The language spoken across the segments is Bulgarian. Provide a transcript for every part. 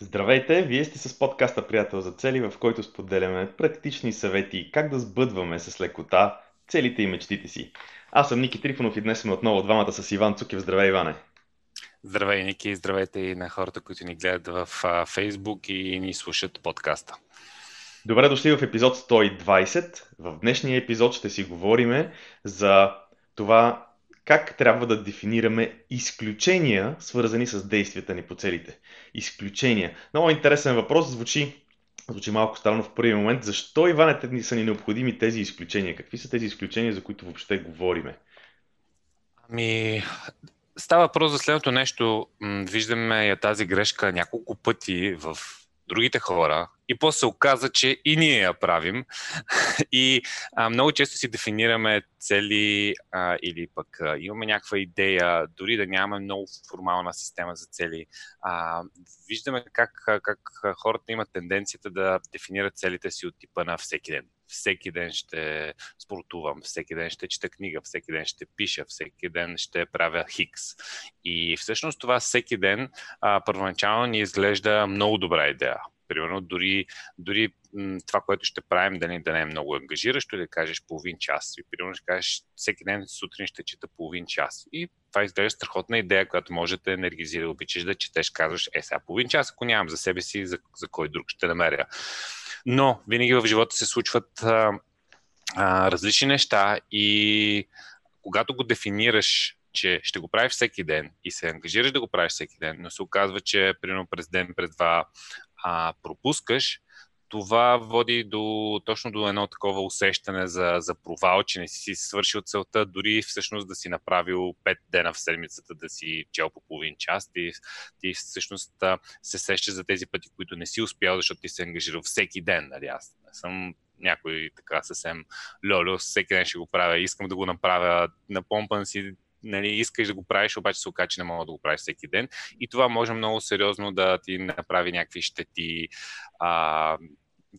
Здравейте! Вие сте с подкаста Приятел за цели, в който споделяме практични съвети как да сбъдваме с лекота целите и мечтите си. Аз съм Ники Трифонов и днес сме отново двамата с Иван Цукев. Здравей, Иване! Здравей, Ники! Здравейте и на хората, които ни гледат в Фейсбук и ни слушат подкаста. Добре дошли в епизод 120. В днешния епизод ще си говорим за това как трябва да дефинираме изключения, свързани с действията ни по целите. Изключения. Много интересен въпрос. Звучи, звучи малко странно в първи момент. Защо, Иване, ни са ни необходими тези изключения? Какви са тези изключения, за които въобще говориме? Ами, става въпрос за следното нещо. Виждаме я тази грешка няколко пъти в другите хора и после се оказа, че и ние я правим. и а, много често си дефинираме цели а, или пък а, имаме някаква идея, дори да нямаме много формална система за цели. А, виждаме как, как хората имат тенденцията да дефинират целите си от типа на всеки ден. Всеки ден ще спортувам, всеки ден ще чета книга, всеки ден ще пиша, всеки ден ще правя хикс. И всъщност това всеки ден а, първоначално ни изглежда много добра идея примерно, дори, дори това, което ще правим, да не, да не е много ангажиращо, да кажеш половин час. И примерно ще кажеш, всеки ден сутрин ще чета половин час. И това изглежда страхотна идея, която може да енергизира. Обичаш да четеш, казваш, е сега половин час, ако нямам за себе си, за, за кой друг ще намеря. Но винаги в живота се случват а, а, различни неща и когато го дефинираш че ще го правиш всеки ден и се ангажираш да го правиш всеки ден, но се оказва, че примерно през ден, през два а, пропускаш, това води до, точно до едно такова усещане за, за провал, че не си свършил целта, дори всъщност да си направил 5 дена в седмицата да си чел по половин час, ти, ти всъщност се сещаш за тези пъти, които не си успял, защото ти се ангажирал всеки ден. Нали? Аз не съм някой така съвсем лоло, всеки ден ще го правя, искам да го направя, напомпан си нали, искаш да го правиш, обаче се окаже, не мога да го правиш всеки ден. И това може много сериозно да ти направи някакви щети, а,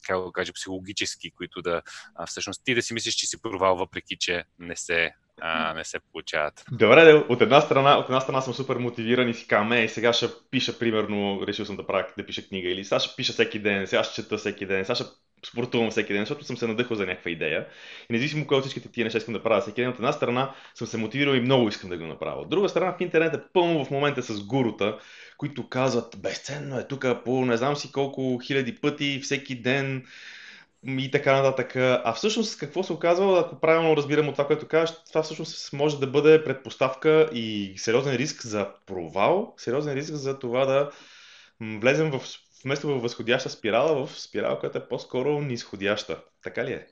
как да кажа, психологически, които да а, всъщност ти да си мислиш, че си провал, въпреки че не се а, не се получават. Добре, от една страна, от една страна съм супер мотивиран и си казвам, ей, сега ще пиша, примерно, решил съм да правя, да пиша книга, или сега ще пиша всеки ден, сега ще чета всеки ден, сега ще спортувам всеки ден, защото съм се надъхал за някаква идея. И независимо кой от всичките тия неща искам да правя всеки ден, от една страна съм се мотивирал и много искам да го направя. От друга страна в интернет е пълно в момента с гурута, които казват, безценно е тук по не знам си колко хиляди пъти, всеки ден и така нататък. А всъщност какво се оказва, ако правилно разбирам от това, което кажеш, това всъщност може да бъде предпоставка и сериозен риск за провал, сериозен риск за това да влезем в вместо в възходяща спирала, в спирала, която е по-скоро нисходяща. Така ли е?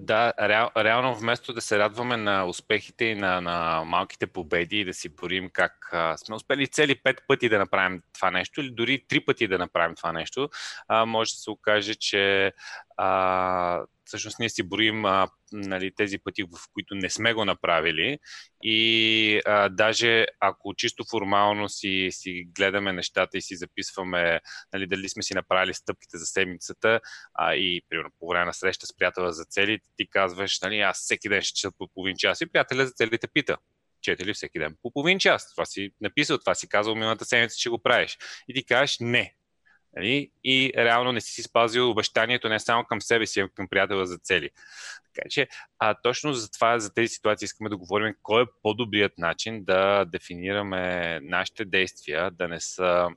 Да, реал, реално вместо да се радваме на успехите и на, на малките победи и да си борим как а, сме успели цели пет пъти да направим това нещо или дори три пъти да направим това нещо, а, може да се окаже, че а, всъщност ние си броим а, нали, тези пъти, в които не сме го направили и а, даже ако чисто формално си, си гледаме нещата и си записваме нали, дали сме си направили стъпките за седмицата а, и примерно по време на среща с приятела за цели, ти казваш, нали, аз всеки ден ще чета по половин час и приятеля за целите пита четели всеки ден по половин час. Това си написал, това си казал миналата седмица, че го правиш. И ти кажеш, не, Нали? И реално не си спазил обещанието не само към себе си, а към приятела за цели. Така че, а, точно за това, за тези ситуации искаме да говорим кой е по-добрият начин да дефинираме нашите действия, да не са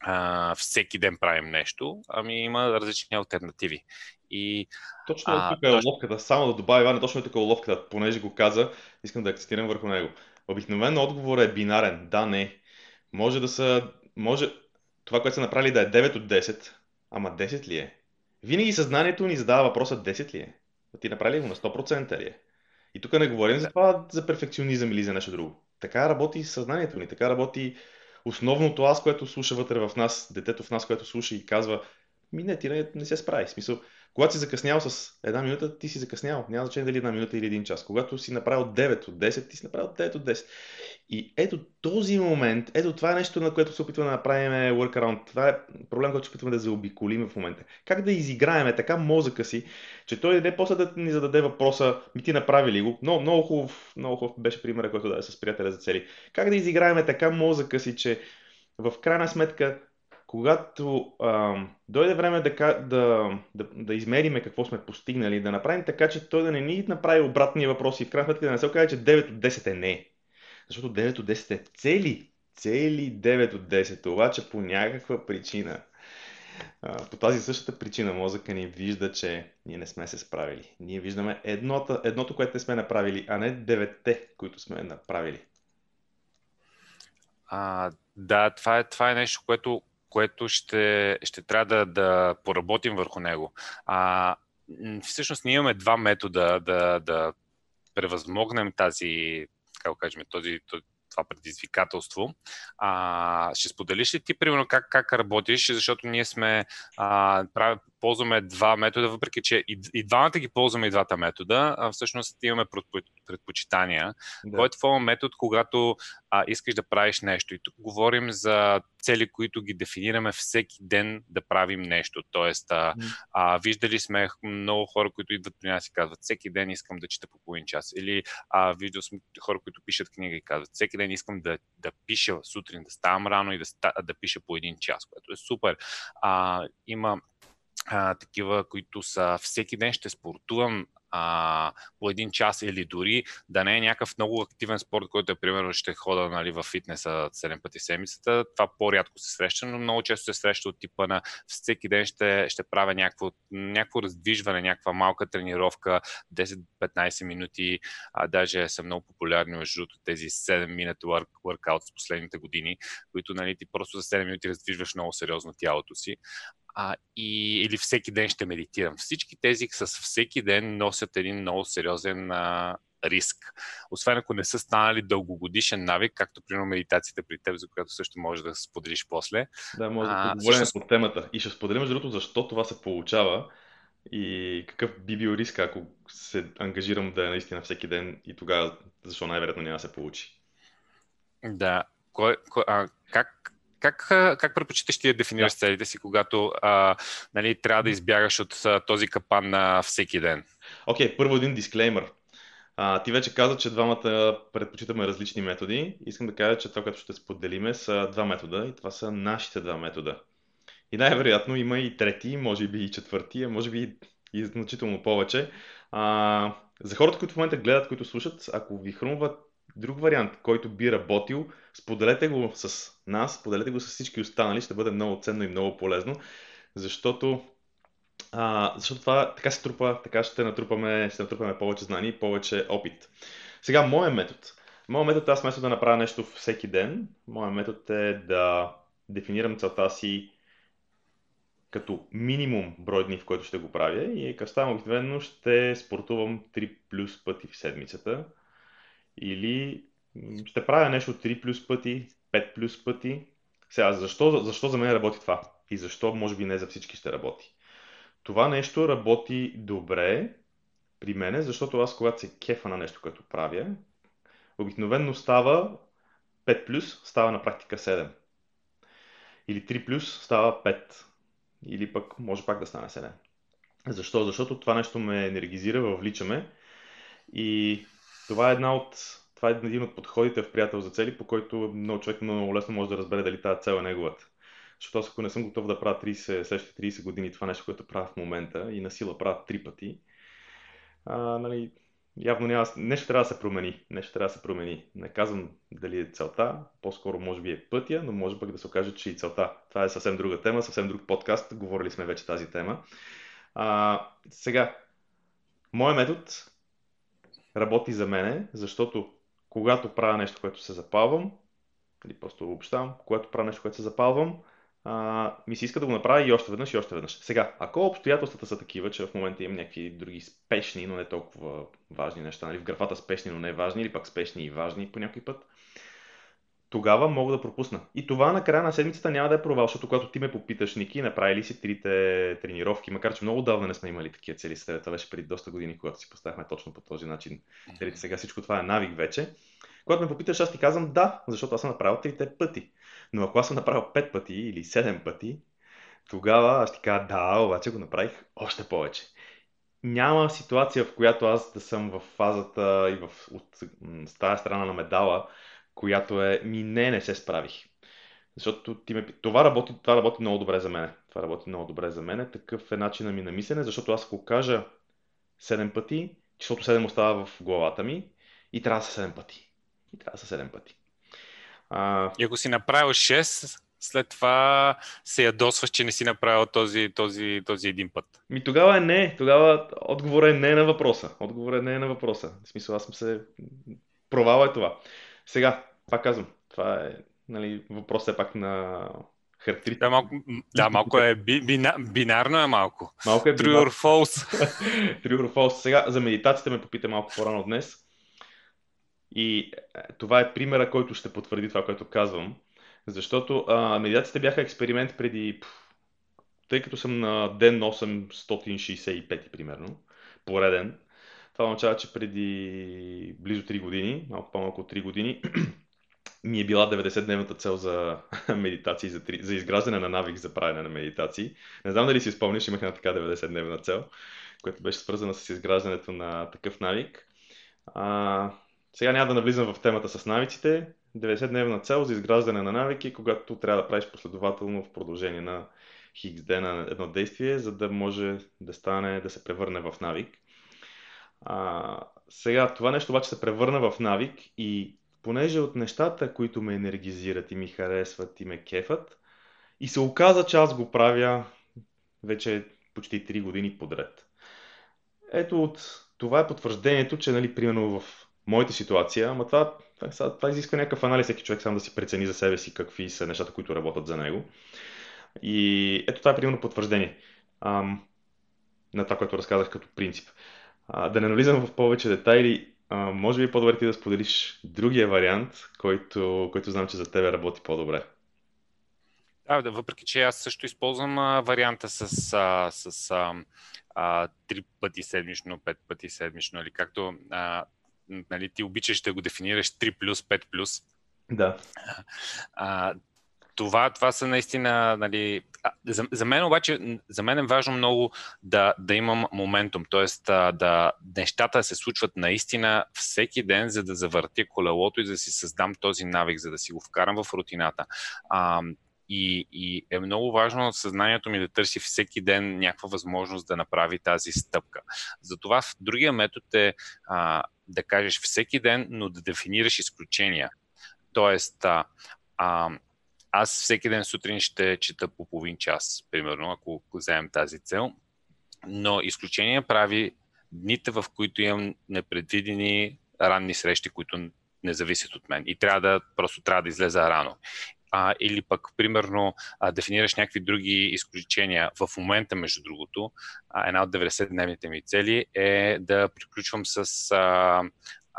а, всеки ден правим нещо, ами има различни альтернативи. И, точно а, тук е точно... ловката, само да добавя, Иван, точно тук е ловката, понеже го каза, искам да акцентирам върху него. Обикновено отговор е бинарен, да, не. Може да са, може, това, което са направили да е 9 от 10, ама 10 ли е? Винаги съзнанието ни задава въпроса 10 ли е? Ти направи го на 100% ли е? И тук не говорим за това за перфекционизъм или за нещо друго. Така работи съзнанието ни, така работи основното аз, което слуша вътре в нас, детето в нас, което слуша и казва, ми не, ти не, не се справи. В смисъл, когато си закъснял с една минута, ти си закъснял. Няма значение дали една минута или един час. Когато си направил 9 от 10, ти си направил 9 от 10. И ето този момент, ето това е нещо, на което се опитваме да направим workaround. Това е проблем, който се опитваме да заобиколим в момента. Как да изиграем така мозъка си, че той не после да ни зададе въпроса, ми ти направи ли го? Но, много хубав, много хубав беше примера, който даде с приятеля за цели. Как да изиграем така мозъка си, че в крайна сметка когато а, дойде време да, да, да, да измериме какво сме постигнали, да направим така, че той да не ни направи обратни въпроси и в крайна сметка да не се окаже, че 9 от 10 е не. Защото 9 от 10 е цели. Цели 9 от 10. Обаче по някаква причина. А, по тази същата причина мозъка ни вижда, че ние не сме се справили. Ние виждаме едното, едното което сме направили, а не деветте, които сме направили. А, да, това е, това е нещо, което, което ще, ще трябва да, да поработим върху него. А, всъщност ние имаме два метода да, да превъзмогнем тази, как кажем, този, това предизвикателство. А, ще споделиш ли ти, примерно, как, как работиш, защото ние сме а, прави, ползваме два метода, въпреки че и, и двамата ги ползваме и двата метода, а всъщност имаме предпочитания. Да. Кой е метод, когато а, искаш да правиш нещо? И тук говорим за цели, които ги дефинираме всеки ден да правим нещо. Тоест, а, а, виждали сме много хора, които идват при нас и казват, всеки ден искам да чета по половин час. Или а, виждал сме хора, които пишат книга и казват, всеки ден искам да, да пиша сутрин, да ставам рано и да, да пиша по един час, което е супер. А, има а, такива, които са всеки ден ще спортувам а, по един час или дори да не е някакъв много активен спорт, който е примерно ще хода нали, в фитнеса 7 пъти седмицата. Това по-рядко се среща, но много често се среща от типа на всеки ден ще, ще правя някакво, някакво раздвижване, някаква малка тренировка, 10-15 минути, а, даже са много популярни между тези 7 минути work, workout с последните години, които нали, ти просто за 7 минути раздвижваш много сериозно тялото си а, и, или всеки ден ще медитирам. Всички тези с всеки ден носят един много сериозен а, риск. Освен ако не са станали дългогодишен навик, както примерно медитацията при теб, за която също можеш да споделиш после. Да, може да поговорим също... по темата. И ще споделим, между другото, защо това се получава и какъв би бил риск, ако се ангажирам да е наистина всеки ден и тогава защо най-вероятно няма да се получи. Да. Кой, кой, а, как, как, предпочиташ ти да дефинираш да. целите си, когато а, нали, трябва да избягаш от а, този капан на всеки ден? Окей, okay, първо един дисклеймър. А, ти вече каза, че двамата предпочитаме различни методи. Искам да кажа, че това, което ще споделиме, са два метода и това са нашите два метода. И най-вероятно има и трети, може би и четвърти, а може би и значително повече. А, за хората, които в момента гледат, които слушат, ако ви хрумват друг вариант, който би работил, споделете го с нас, споделете го с всички останали, ще бъде много ценно и много полезно, защото, а, защото това така се трупа, така ще натрупаме, ще натрупаме повече знания и повече опит. Сега, моят метод. Моят метод, аз вместо да направя нещо всеки ден, моят метод е да дефинирам целта си като минимум брой дни, в който ще го правя и като ставам обикновено ще спортувам 3 плюс пъти в седмицата или ще правя нещо 3 плюс пъти, 5 плюс пъти. Сега, защо, защо за мен работи това? И защо, може би, не за всички ще работи? Това нещо работи добре при мене, защото аз, когато се кефа на нещо, което правя, обикновенно става 5 плюс, става на практика 7. Или 3 плюс става 5. Или пък може пак да стане 7. Защо? Защото това нещо ме енергизира, въвличаме и това е една от това е един от подходите в приятел за цели, по който много човек много лесно може да разбере дали тази цел е неговата. Защото аз ако не съм готов да правя 30, следващите 30 години това нещо, което правя в момента и на сила правя три пъти, а, нали, явно няма, нещо трябва да се промени. Нещо трябва да се промени. Не казвам дали е целта, по-скоро може би е пътя, но може пък да се окаже, че и целта. Това е съвсем друга тема, съвсем друг подкаст. Говорили сме вече тази тема. А, сега, моят метод работи за мене, защото когато правя нещо, което се запалвам, или просто обобщавам, когато правя нещо, което се запалвам, а, ми се иска да го направя и още веднъж и още веднъж. Сега, ако обстоятелствата са такива, че в момента имам някакви други спешни, но не толкова важни неща, нали, в графата спешни, но не важни, или пак спешни и важни по някой път, тогава мога да пропусна. И това на края на седмицата няма да е провал, защото когато ти ме попиташ, Ники, направи ли си трите тренировки, макар че много давно не сме имали такива цели с това беше преди доста години, когато си поставяхме точно по този начин. Целите сега всичко това е навик вече. Когато ме попиташ, аз ти казвам да, защото аз съм направил трите пъти. Но ако аз съм направил пет пъти или седем пъти, тогава аз ти кажа да, обаче го направих още повече. Няма ситуация, в която аз да съм в фазата и в, от, с тази страна на медала, която е ми не, не се справих. Защото ти ме... това, работи, това работи много добре за мен. Това работи много добре за мен. Такъв е начинът ми на мислене, защото аз ако кажа 7 пъти, числото 7 остава в главата ми и трябва да са 7 пъти. И трябва да са 7 пъти. А... И ако си направил 6, след това се ядосваш, че не си направил този, този, този един път. Ми тогава е не. Тогава отговор е не на въпроса. Отговор е не на въпроса. В смисъл, аз съм се... Провал е това. Сега, пак казвам, това е нали, въпрос е пак на характеристика. Да, малко, да, малко е би, бина, бинарно е малко. Малко е True or false. True or false. Сега за медитацията ме попита малко по-рано днес. И е, това е примера, който ще потвърди това, което казвам. Защото а, медитациите бяха експеримент преди... Тъй като съм на ден 865 примерно, пореден, това означава, че преди близо 3 години, малко по-малко от 3 години, ми е била 90-дневната цел за медитации, за, за изграждане на навик за правене на медитации. Не знам дали си спомняш, имах една така 90-дневна цел, която беше свързана с изграждането на такъв навик. А, сега няма да навлизам в темата с навиците. 90-дневна цел за изграждане на навики, когато трябва да правиш последователно в продължение на хикс дена едно действие, за да може да стане, да се превърне в навик. А, сега, това нещо обаче се превърна в навик и понеже от нещата, които ме енергизират и ми харесват и ме кефат, и се оказа, че аз го правя вече почти 3 години подред. Ето от това е потвърждението, че, нали, примерно в моята ситуация, ама това, това, това изисква някакъв анализ, всеки човек сам да си прецени за себе си какви са нещата, които работят за него. И ето това е примерно потвърждение ам, на това, което разказах като принцип. А, да не навлизам в повече детайли, а, може би по-добре ти да споделиш другия вариант, който, който знам, че за тебе работи по-добре. Да, въпреки че аз също използвам а, варианта с, а, с а, а, 3 пъти седмично, 5 пъти седмично, или както а, нали, ти обичаш да го дефинираш 3 плюс, 5 плюс. Да. А, това, това са наистина, нали, за, за мен обаче, за мен е важно много да, да имам моментум, т.е. да нещата се случват наистина всеки ден, за да завъртя колелото и да си създам този навик, за да си го вкарам в рутината. А, и, и е много важно съзнанието ми да търси всеки ден някаква възможност да направи тази стъпка. Затова другия метод е а, да кажеш всеки ден, но да дефинираш изключения. Тоест, а, а, аз всеки ден сутрин ще чета по половин час, примерно, ако вземем тази цел. Но изключение прави дните, в които имам непредвидени ранни срещи, които не зависят от мен. И трябва да, просто трябва да излеза рано. А, или пък, примерно, а, дефинираш някакви други изключения. В момента, между другото, а, една от 90-дневните ми цели е да приключвам с а,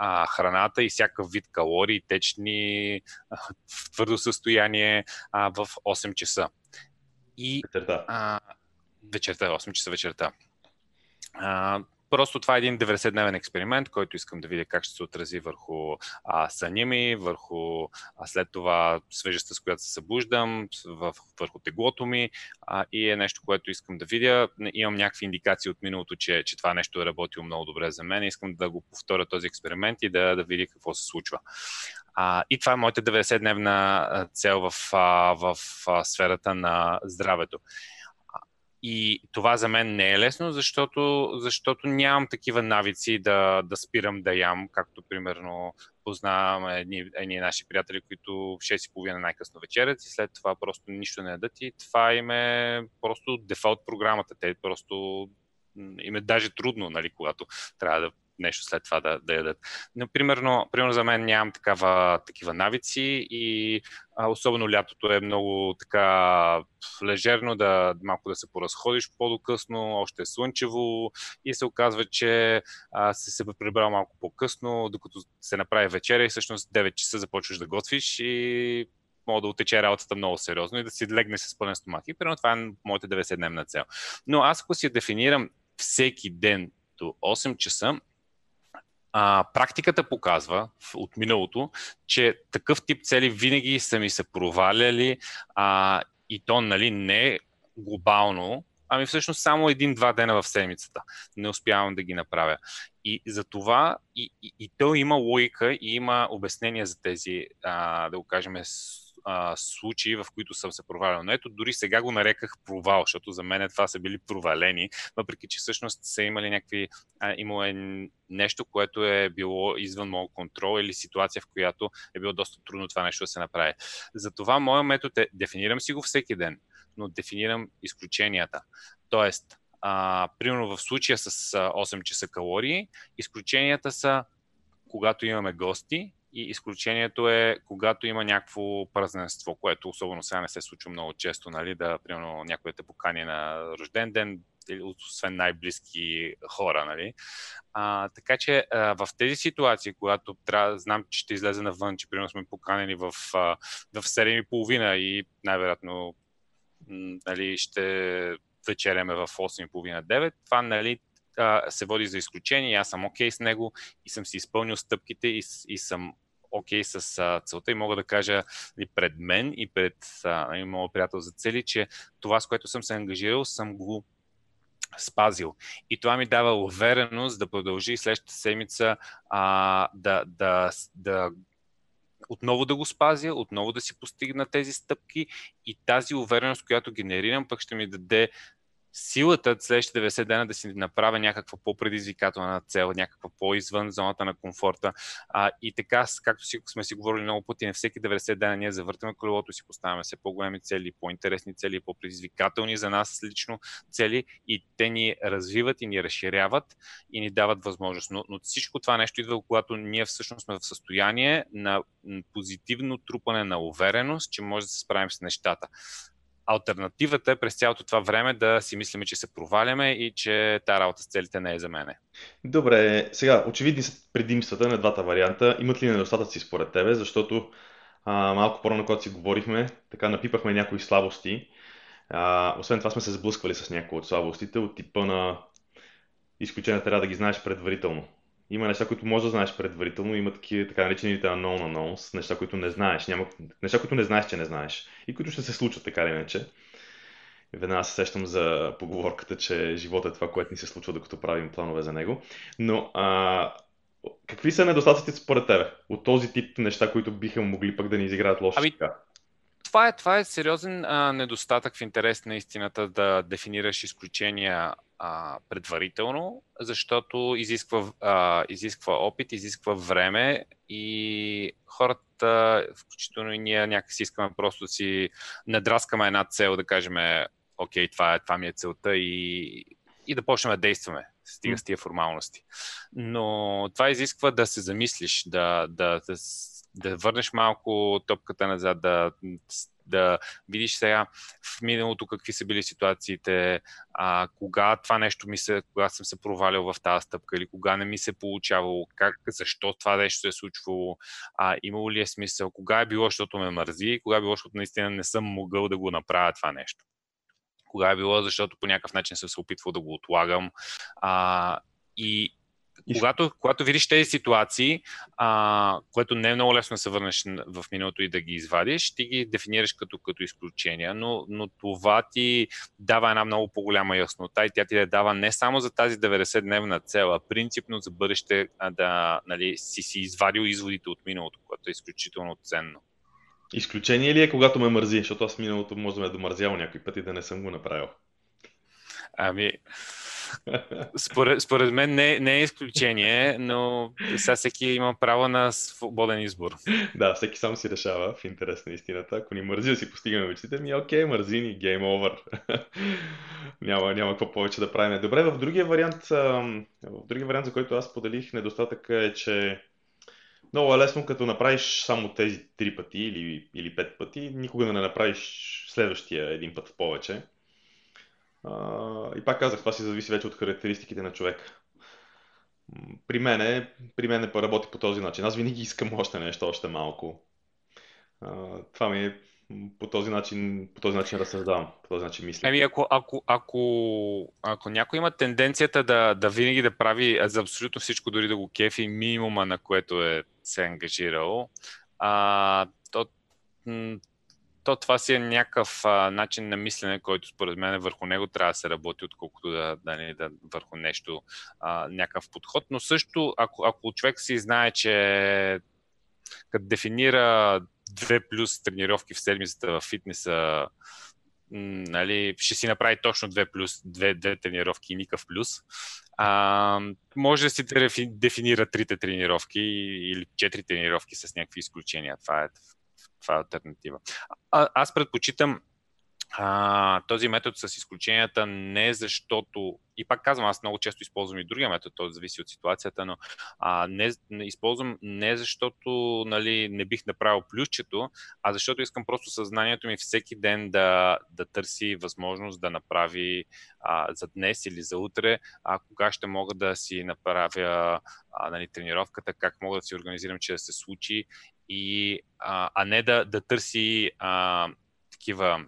а, храната и всякакъв вид калории, течни, в твърдо състояние а, в 8 часа. И, вечерта. А, вечерта, 8 часа вечерта. А, Просто това е един 90-дневен експеримент, който искам да видя как ще се отрази върху а, съня ми, върху а, след това свежестта, с която се събуждам, в, върху теглото ми а, и е нещо, което искам да видя. Имам някакви индикации от миналото, че, че това нещо е работило много добре за мен. Искам да го повторя този експеримент и да, да видя какво се случва. А, и това е моята 90-дневна цел в, в, в, сферата на здравето. И това за мен не е лесно, защото, защото нямам такива навици да, да спирам да ям, както примерно познавам едни, едни наши приятели, които в 6.30 най-късно вечерят и след това просто нищо не ядат и това им е просто дефолт програмата. Те просто им е даже трудно, нали, когато трябва да нещо след това да, да ядат. Но, примерно, примерно за мен нямам такава, такива навици и а, особено лятото е много така лежерно да малко да се поразходиш по-докъсно, още е слънчево и се оказва, че а, се се прибрал малко по-късно, докато се направи вечеря и всъщност 9 часа започваш да готвиш и мога да отече работата много сериозно и да си легне с пълен стомах. И примерно това е моята 90-дневна цел. Но аз ако си дефинирам всеки ден до 8 часа, а, практиката показва от миналото, че такъв тип цели винаги са ми се проваляли а, и то нали, не глобално, ами всъщност само един-два дена в седмицата. Не успявам да ги направя. И за това и, и, и то има логика и има обяснение за тези, а, да го кажем, а, случаи, в които съм се провалял. Но ето, дори сега го нареках провал, защото за мен това са били провалени, въпреки че всъщност са имали някакви, а, имало е нещо, което е било извън моят контрол или ситуация, в която е било доста трудно това нещо да се направи. Затова моят метод е, дефинирам си го всеки ден, но дефинирам изключенията. Тоест, а, примерно в случая с 8 часа калории, изключенията са когато имаме гости и изключението е когато има някакво празненство, което особено сега не се случва много често, нали, да, примерно, някой те покани на рожден ден, освен най-близки хора. Нали. А, така че а, в тези ситуации, когато трябва, знам, че ще излезе навън, че примерно сме поканени в, а, в 7.30 и най-вероятно нали, ще вечеряме в 8.30-9, това нали, се води за изключение, аз съм окей okay с него и съм си изпълнил стъпките и, и съм окей okay с а, целта и мога да кажа и пред мен и пред а, моят приятел за цели, че това, с което съм се ангажирал, съм го спазил. И това ми дава увереност да продължи следващата седмица а, да, да, да отново да го спазя, отново да си постигна тези стъпки и тази увереност, която генерирам, пък ще ми даде силата следващите 90 дена да си направя някаква по-предизвикателна цел, някаква по-извън зоната на комфорта. А, и така, както си, сме си говорили много пъти, на всеки 90 дена ние завъртаме колелото си поставяме все по-големи цели, по-интересни цели, по-предизвикателни за нас лично цели и те ни развиват и ни разширяват и ни дават възможност. Но, но всичко това нещо идва, когато ние всъщност сме в състояние на позитивно трупане на увереност, че може да се справим с нещата альтернативата е през цялото това време да си мислиме, че се проваляме и че тази работа с целите не е за мене. Добре, сега, очевидни са предимствата на двата варианта. Имат ли недостатъци според тебе? Защото а, малко по-рано, когато си говорихме, така напипахме някои слабости. А, освен това сме се сблъсквали с някои от слабостите от типа на изключения трябва да ги знаеш предварително. Има неща, които можеш да знаеш предварително, има такива така наречените unknown unknowns, неща, които не знаеш, няма, неща, които не знаеш, че не знаеш и които ще се случат така или иначе. Веднага се сещам за поговорката, че живота е това, което ни се случва, докато правим планове за него. Но а, какви са недостатъците според тебе от този тип неща, които биха могли пък да ни изиграят лошо ами, така? Това е, това е сериозен а, недостатък в интерес на истината да дефинираш изключения а, предварително, защото изисква, а, изисква опит, изисква време и хората, включително и ние някакси искаме просто си надраскаме една цел, да кажем, окей, това, е, това ми е целта и, и да почнем да действаме, стига с тия формалности. Но това изисква да се замислиш, да, да, да, да върнеш малко топката назад, да да видиш сега в миналото какви са били ситуациите, а, кога това нещо ми се, кога съм се провалял в тази стъпка или кога не ми се получавало, как, защо това нещо се е случвало, а, имало ли е смисъл, кога е било, защото ме мързи, кога е било, защото наистина не съм могъл да го направя това нещо кога е било, защото по някакъв начин съм се опитвал да го отлагам. А, и, когато, когато видиш тези ситуации, а, което не е много лесно да се върнеш в миналото и да ги извадиш, ти ги дефинираш като, като изключения, но, но това ти дава една много по-голяма яснота и тя ти да дава не само за тази 90-дневна цел, а принципно за бъдеще да нали, си си извадил изводите от миналото, което е изключително ценно. Изключение ли е, когато ме мързи? Защото аз миналото може да ме е домързял някой път и да не съм го направил. Ами, според, според мен не, не е изключение, но сега всеки има право на свободен избор. Да, всеки сам си решава в интерес на истината. Ако ни мързи да си постигаме мечтите, ми окей, мързи ни, гейм овър. няма, няма какво повече да правим. Добре, в другия вариант, в другия вариант, за който аз поделих, недостатък е, че много е лесно, като направиш само тези три пъти или, или пет пъти, никога не направиш следващия един път в повече. И пак казах, това си зависи вече от характеристиките на човека. При мене, при мене работи по този начин. Аз винаги искам още нещо, още малко. А, това ми е по този начин, по този начин разсъждавам, по този начин мисля. Еми, ако, ако, ако, ако някой има тенденцията да, да винаги да прави за абсолютно всичко, дори да го кефи минимума, на което е се ангажирал, а, то то това си е някакъв а, начин на мислене, който според мен върху него трябва да се работи, отколкото да, да, да, да върху нещо, а, някакъв подход. Но също, ако, ако човек си знае, че като дефинира две плюс тренировки в седмицата в фитнеса нали, ще си направи точно две плюс, две, две тренировки и никакъв плюс. А, може да си дефинира трите тренировки или четири тренировки с някакви изключения. Това е, това е альтернатива. А, аз предпочитам а, този метод с изключенията не защото, и пак казвам, аз много често използвам и другия метод, той зависи от ситуацията, но а, не, не използвам не защото нали, не бих направил плюсчето, а защото искам просто съзнанието ми всеки ден да, да търси възможност да направи а, за днес или за утре, а кога ще мога да си направя а, нали, тренировката, как мога да си организирам, че да се случи, и, а, а не да, да търси а, такива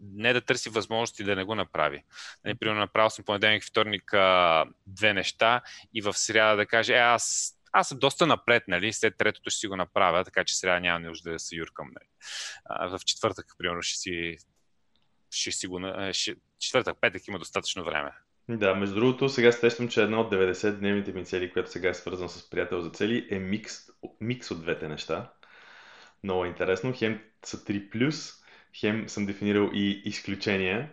не да търси възможности да не го направи. Нали, примерно направил съм понеделник, вторник а, две неща и в сряда да каже, е, аз, аз съм доста напред, нали, след третото ще си го направя, така че сряда няма нужда да се юркам. Нали. А, в четвъртък, примерно, ще си, ще си го... Ще, четвъртък, петък има достатъчно време. Да, между другото, сега стещам, че една от 90-дневните ми цели, която сега е свързана с приятел за цели, е микс, микс от двете неща. Много интересно. Хем са 3+, хем съм дефинирал и изключения,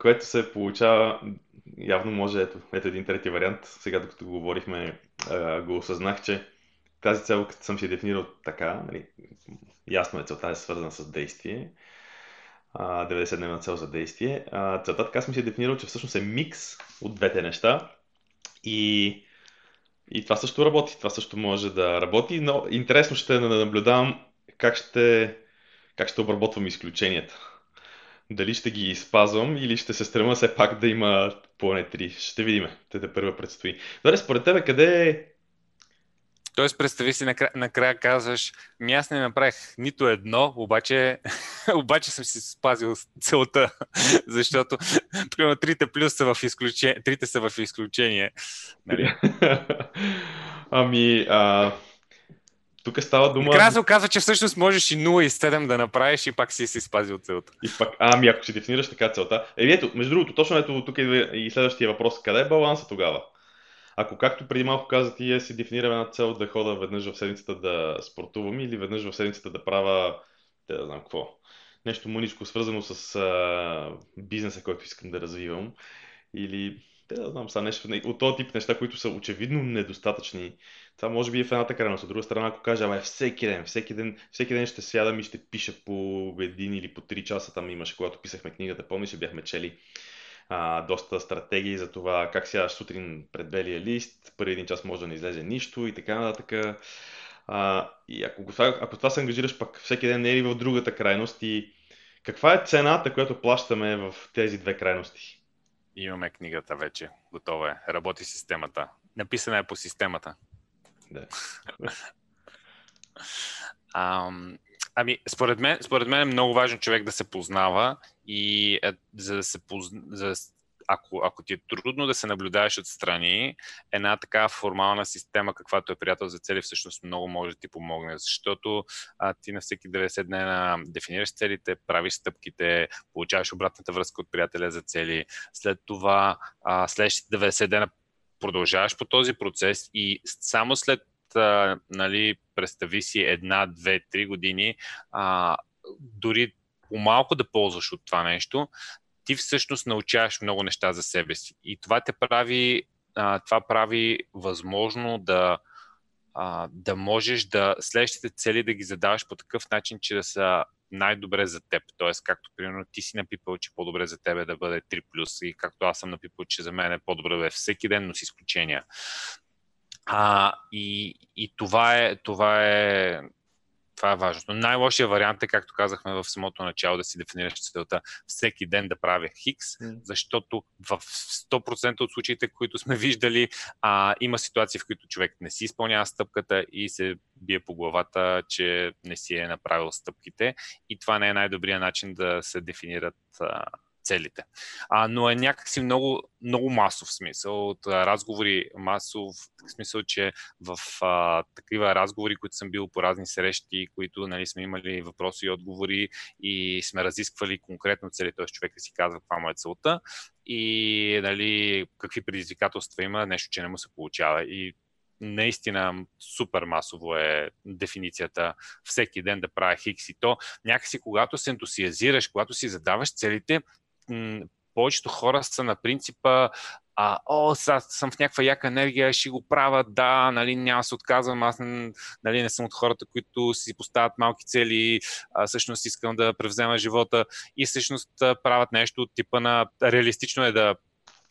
което се получава, явно може, ето, ето един трети вариант, сега докато го говорихме, го осъзнах, че тази цел, като съм си дефинирал така, нали, ясно е целта е свързана с действие, 90-дневна цел за действие. А, целта така съм си дефинирал, че всъщност е микс от двете неща и, и това също работи, това също може да работи, но интересно ще е да наблюдавам как ще как ще обработвам изключенията. Дали ще ги спазвам или ще се стрема все пак да има поне три. Ще видим. Те да първа предстои. Добре, според тебе къде е Тоест, представи си, накрая, накрая казваш, ми аз не направих нито едно, обаче, обаче съм си спазил целта, защото, примерно, трите плюс са в изключение, трите са в изключение. Нали? ами, а, тук става дума... Накрая се оказва, че всъщност можеш и 0 и 7 да направиш и пак си си спазил целта. И пак, ами ако си дефинираш така целта. Е, ето, между другото, точно ето тук идва и следващия въпрос. Къде е баланса тогава? Ако както преди малко каза ти, е си дефинирам една цел да хода веднъж в седмицата да спортувам или веднъж в седмицата да правя, те да знам какво, нещо мъничко свързано с а, бизнеса, който искам да развивам. Или, те да знам, са нещо от този тип неща, които са очевидно недостатъчни това може би е в едната крайност. От друга страна, ако кажа, ама всеки ден, всеки ден, всеки ден ще сядам и ще пиша по един или по три часа. Там имаше, когато писахме книгата, помниш, и бяхме чели а, доста стратегии за това как сядаш сутрин пред белия лист, първи един час може да не излезе нищо и така нататък. А, и ако, ако това се ангажираш пък всеки ден не е ли в другата крайност и каква е цената, която плащаме в тези две крайности? Имаме книгата вече, готова е. Работи системата. Написана е по системата. Да. а, ами, според мен, според мен е много важно човек да се познава и е, за да се позна, за, ако, ако ти е трудно да се наблюдаваш отстрани, една така формална система, каквато е приятел за цели, всъщност много може да ти помогне, защото а, ти на всеки 90 днена дефинираш целите, правиш стъпките, получаваш обратната връзка от приятеля за цели, след това а, следващите 90 дена продължаваш по този процес и само след, а, нали, представи си една, две, три години, а, дори по-малко да ползваш от това нещо, ти всъщност научаваш много неща за себе си. И това те прави, а, това прави възможно да, а, да можеш да следващите цели да ги задаваш по такъв начин, че да са най-добре за теб. Тоест, както примерно ти си напипал, че по-добре за тебе да бъде 3+, и както аз съм напипал, че за мен е по-добре да е всеки ден, но с изключения. А, и, и това е, това е това е важно. Най-лошия вариант е, както казахме в самото начало, да си дефинираш целта всеки ден да правя хикс, защото в 100% от случаите, които сме виждали, а, има ситуации, в които човек не си изпълнява стъпката и се бие по главата, че не си е направил стъпките. И това не е най-добрият начин да се дефинират а, целите. А, но е някакси много, много масов смисъл от разговори, масов смисъл, че в а, такива разговори, които съм бил по разни срещи, които нали, сме имали въпроси и отговори и сме разисквали конкретно цели, т.е. човека си казва каква му е целта и нали, какви предизвикателства има, нещо, че не му се получава. И наистина супер масово е дефиницията всеки ден да правя хикс и то някакси когато се ентусиазираш, когато си задаваш целите, повечето хора са на принципа а, о, сега съм в някаква яка енергия, ще го правя, да, нали, няма се отказвам, аз нали, не съм от хората, които си поставят малки цели, а, всъщност искам да превзема живота и всъщност правят нещо от типа на реалистично е да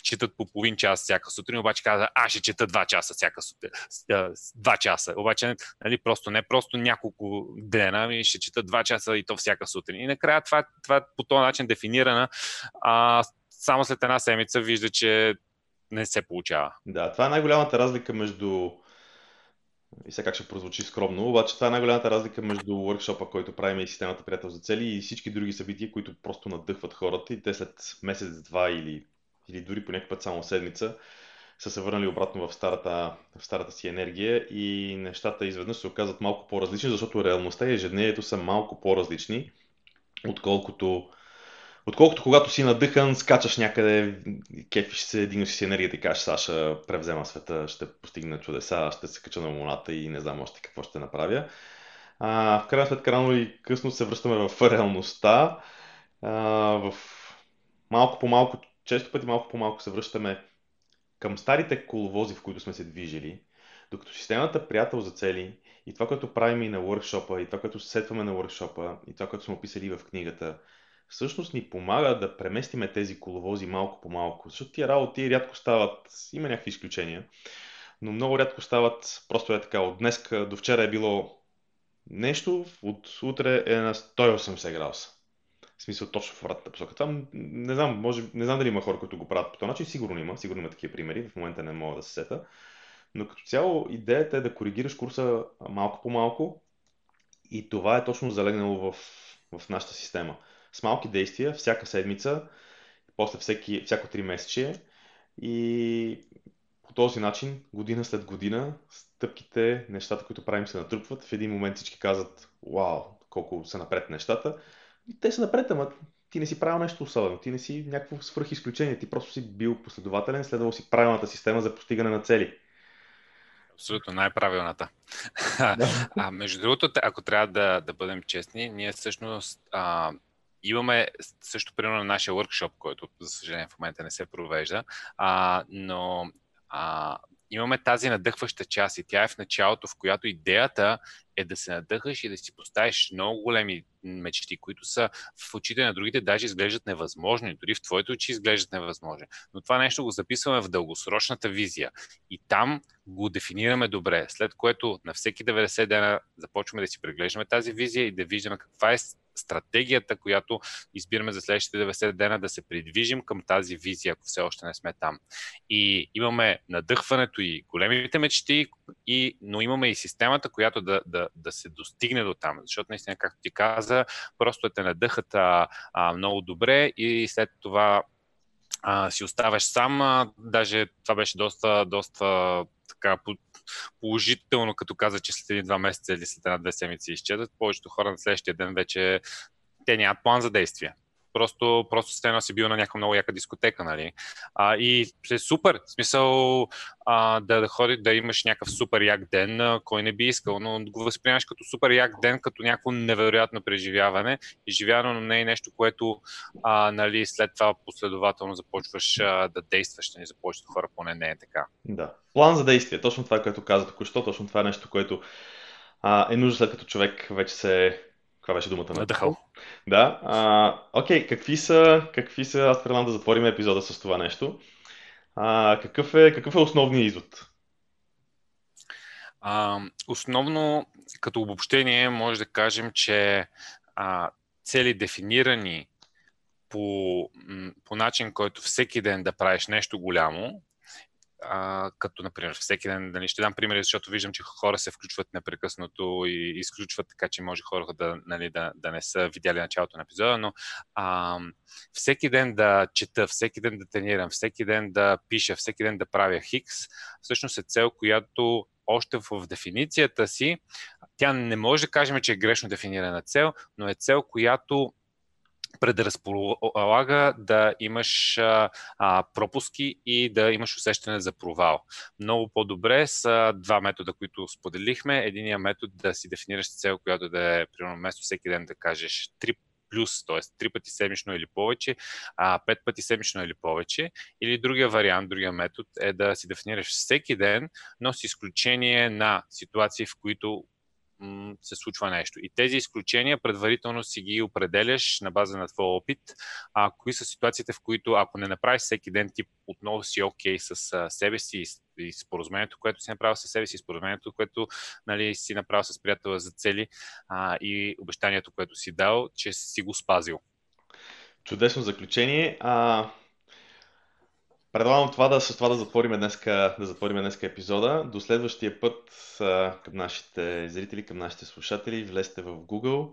четат по половин час всяка сутрин, обаче каза, аз ще чета два часа всяка сутрин. Два часа. Обаче, нали, просто не просто няколко дена, ами ще чета два часа и то всяка сутрин. И накрая това, това по този начин дефинирана, а, само след една седмица вижда, че не се получава. Да, това е най-голямата разлика между и сега как ще прозвучи скромно, обаче това е най-голямата разлика между workshop който правим и системата Приятел за цели и всички други събития, които просто надъхват хората и те след месец, два или или дори по някакъв път само седмица, са се върнали обратно в старата, в старата си енергия и нещата изведнъж се оказват малко по-различни, защото реалността и ежедневието са малко по-различни, отколкото, отколкото когато си надъхан, скачаш някъде, кефиш се, дигнеш си енергията и кажеш, Саша, превзема света, ще постигна чудеса, ще се кача на луната и не знам още какво ще направя. А, в крайна сметка, рано и късно се връщаме в реалността, а, в малко по малко често пъти малко по-малко се връщаме към старите коловози, в които сме се движили, докато системата приятел за цели и това, което правим и на workshop и това, което сетваме на workshop и това, което сме описали в книгата, всъщност ни помага да преместиме тези коловози малко по малко. Защото тия работи рядко стават, има някакви изключения, но много рядко стават просто е така. От днес до вчера е било нещо, от утре е на 180 градуса. В смисъл точно в обратната посока. Това не знам, може, не знам дали има хора, които го правят по този начин. Сигурно има, сигурно има такива примери. В момента не мога да се сета. Но като цяло идеята е да коригираш курса малко по малко и това е точно залегнало в, в нашата система. С малки действия, всяка седмица, после всеки, всяко 3 месече и по този начин, година след година, стъпките, нещата, които правим, се натрупват. В един момент всички казват, вау, колко са напред нещата те са напред, ама ти не си правил нещо особено, ти не си някакво свръх изключение, ти просто си бил последователен, следвал си правилната система за постигане на цели. Абсолютно, най-правилната. а, между другото, ако трябва да, да бъдем честни, ние всъщност а, имаме също примерно на нашия workshop, който за съжаление в момента не се провежда, а, но а, имаме тази надъхваща част и тя е в началото, в която идеята е да се надъхаш и да си поставиш много големи мечти, които са в очите на другите даже изглеждат невъзможни, дори в твоите очи изглеждат невъзможни. Но това нещо го записваме в дългосрочната визия и там го дефинираме добре, след което на всеки 90 дена започваме да си преглеждаме тази визия и да виждаме каква е стратегията, която избираме за следващите 90 дена да се придвижим към тази визия, ако все още не сме там. И имаме надъхването и големите мечти, и, но имаме и системата, която да, да, да се достигне до там. Защото наистина, както ти каза, просто те надъхат а, а, много добре и след това а, си оставаш сам. А, даже това беше доста, доста така положително, като каза, че след един-два месеца или след една-две седмици изчезват. Повечето хора на следващия ден вече те нямат план за действие. Просто, просто с едно си бил на някаква много яка дискотека, нали? А, и е супер, в смисъл а, да, да ходи, да имаш някакъв супер як ден, а, кой не би искал, но го възприемаш като супер як ден, като някакво невероятно преживяване, изживяване, но не е нещо, което а, нали, след това последователно започваш а, да действаш, нали, за повечето хора поне не е така. Да. План за действие, точно това, което каза току-що, точно това е нещо, което а, е нужно след като човек вече се каква беше думата на Надъхал. Да. А, окей, какви са, какви са, аз предлагам да затворим епизода с това нещо. А, какъв, е, какъв е основният извод? А, основно, като обобщение, може да кажем, че а, цели дефинирани по, по начин, който всеки ден да правиш нещо голямо, а, като, например, всеки ден, нали, ще дам примери, защото виждам, че хора се включват непрекъснато и изключват, така че може хора да, нали, да, да не са видяли началото на епизода, но а, всеки ден да чета, всеки ден да тренирам, всеки ден да пиша, всеки ден да правя хикс, всъщност е цел, която още в дефиницията си, тя не може да кажем, че е грешно дефинирана цел, но е цел, която предразполага да имаш а, пропуски и да имаш усещане за провал. Много по-добре са два метода, които споделихме. Единият метод да си дефинираш цел, която да е, примерно, вместо всеки ден да кажеш три плюс, т.е. три пъти седмично или повече, а пет пъти седмично или повече. Или другия вариант, другия метод е да си дефинираш всеки ден, но с изключение на ситуации, в които се случва нещо. И тези изключения предварително си ги определяш на база на твоя опит. А кои са ситуациите, в които ако не направиш всеки ден, ти отново си окей okay с себе си и споразумението, което си направил със себе си, споразумението, което нали, си направил с приятела за цели а, и обещанието, което си дал, че си го спазил. Чудесно заключение. А, Предлагам това да, с това да затворим днеска, да затворим днеска епизода. До следващия път към нашите зрители, към нашите слушатели, влезте в Google,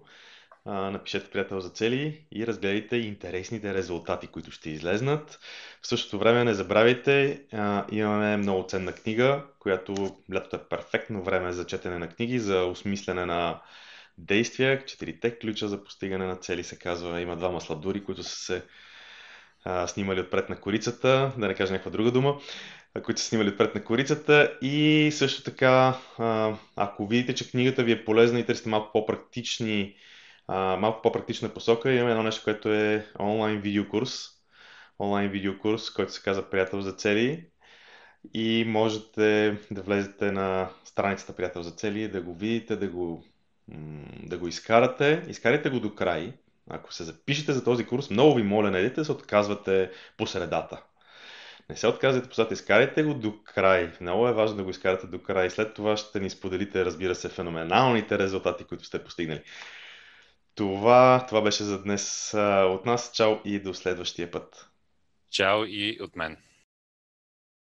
напишете приятел за цели и разгледайте интересните резултати, които ще излезнат. В същото време не забравяйте, имаме много ценна книга, която лятото е перфектно време за четене на книги, за осмислене на действия. Четирите ключа за постигане на цели се казва. Има двама сладури, които са се снимали отпред на корицата, да не кажа някаква друга дума, които са снимали отпред на корицата. И също така, ако видите, че книгата ви е полезна и търсите малко по-практични, малко по-практична посока, имаме едно нещо, което е онлайн видеокурс. Онлайн видеокурс, който се казва Приятел за цели. И можете да влезете на страницата Приятел за цели, да го видите, да го, да го изкарате. Изкарайте го до край ако се запишете за този курс, много ви моля, не идете да се отказвате по средата. Не се отказвайте по средата, изкарайте го до край. Много е важно да го изкарате до край. След това ще ни споделите, разбира се, феноменалните резултати, които сте постигнали. Това, това беше за днес от нас. Чао и до следващия път. Чао и от мен.